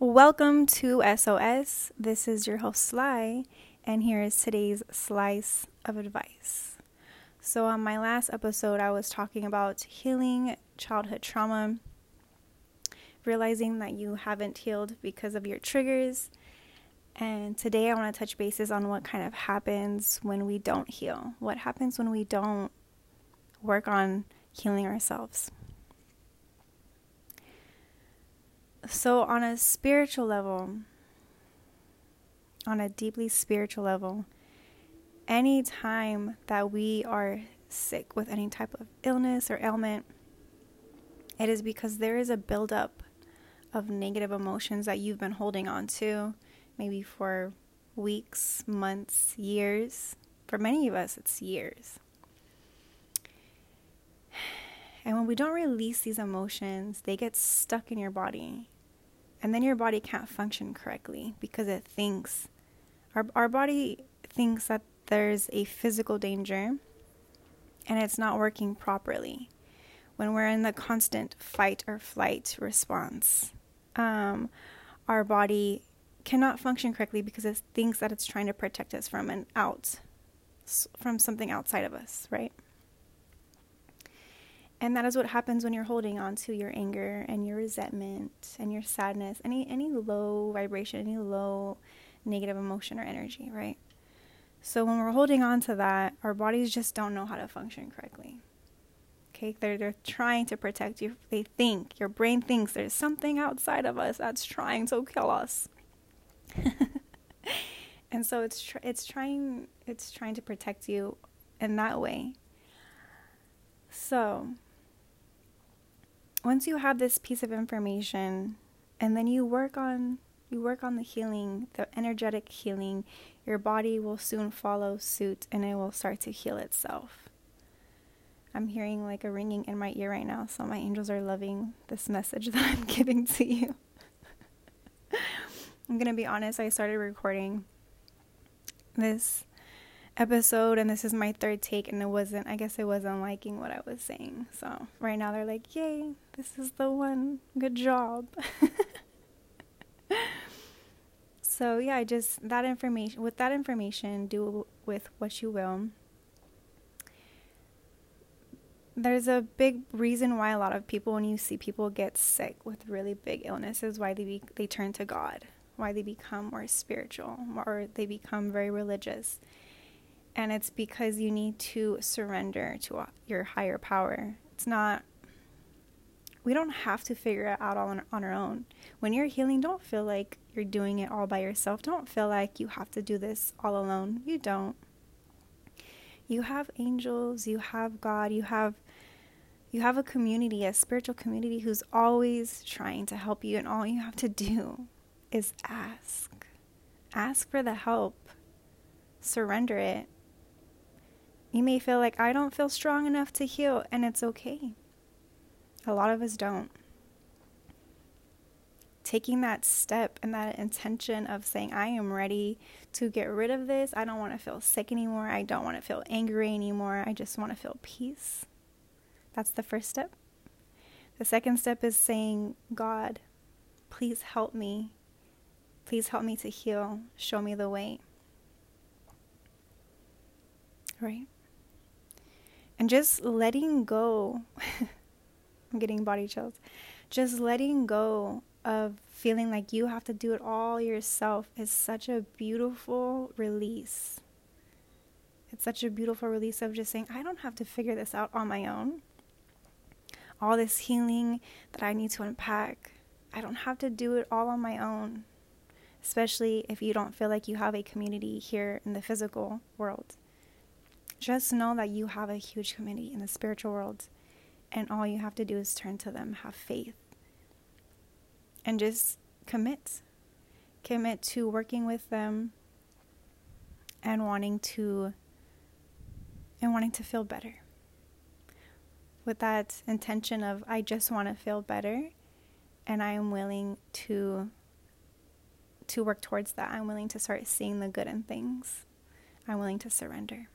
Welcome to SOS. This is your host, Sly, and here is today's slice of advice. So, on my last episode, I was talking about healing childhood trauma, realizing that you haven't healed because of your triggers. And today, I want to touch bases on what kind of happens when we don't heal. What happens when we don't work on healing ourselves. So, on a spiritual level, on a deeply spiritual level, any time that we are sick with any type of illness or ailment, it is because there is a buildup of negative emotions that you've been holding on to, maybe for weeks, months, years. For many of us, it's years. And when we don't release these emotions, they get stuck in your body. And then your body can't function correctly because it thinks, our, our body thinks that there's a physical danger and it's not working properly when we're in the constant fight or flight response. Um, our body cannot function correctly because it thinks that it's trying to protect us from an out, from something outside of us, right? And that is what happens when you're holding on to your anger and your resentment and your sadness, any any low vibration, any low negative emotion or energy, right? So when we're holding on to that, our bodies just don't know how to function correctly. Okay, they're they're trying to protect you. They think your brain thinks there's something outside of us that's trying to kill us. and so it's tr- it's trying it's trying to protect you in that way. So, once you have this piece of information and then you work on you work on the healing, the energetic healing, your body will soon follow suit and it will start to heal itself. I'm hearing like a ringing in my ear right now, so my angels are loving this message that I'm giving to you. I'm going to be honest, I started recording this episode and this is my third take and it wasn't I guess it wasn't liking what I was saying. So right now they're like, Yay, this is the one. Good job. so yeah, I just that information with that information, do with what you will. There's a big reason why a lot of people when you see people get sick with really big illnesses, why they be, they turn to God, why they become more spiritual, or they become very religious and it's because you need to surrender to your higher power. It's not, we don't have to figure it out all on, on our own. When you're healing, don't feel like you're doing it all by yourself. Don't feel like you have to do this all alone. You don't. You have angels, you have God, you have you have a community, a spiritual community who's always trying to help you and all you have to do is ask. Ask for the help. Surrender it you may feel like, I don't feel strong enough to heal, and it's okay. A lot of us don't. Taking that step and that intention of saying, I am ready to get rid of this. I don't want to feel sick anymore. I don't want to feel angry anymore. I just want to feel peace. That's the first step. The second step is saying, God, please help me. Please help me to heal. Show me the way. Right? Just letting go. I'm getting body chills. Just letting go of feeling like you have to do it all yourself is such a beautiful release. It's such a beautiful release of just saying, I don't have to figure this out on my own. All this healing that I need to unpack, I don't have to do it all on my own, especially if you don't feel like you have a community here in the physical world. Just know that you have a huge community in the spiritual world, and all you have to do is turn to them, have faith, and just commit. Commit to working with them and wanting to and wanting to feel better. With that intention of I just want to feel better and I am willing to to work towards that. I'm willing to start seeing the good in things. I'm willing to surrender.